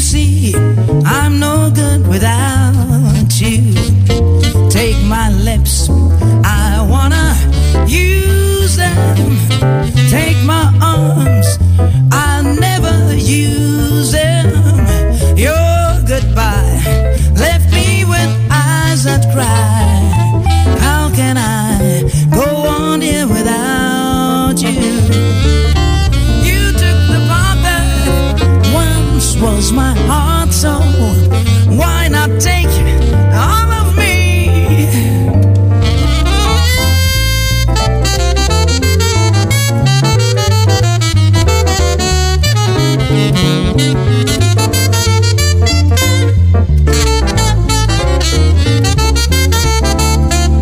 you see, I'm no good without you. Take my lips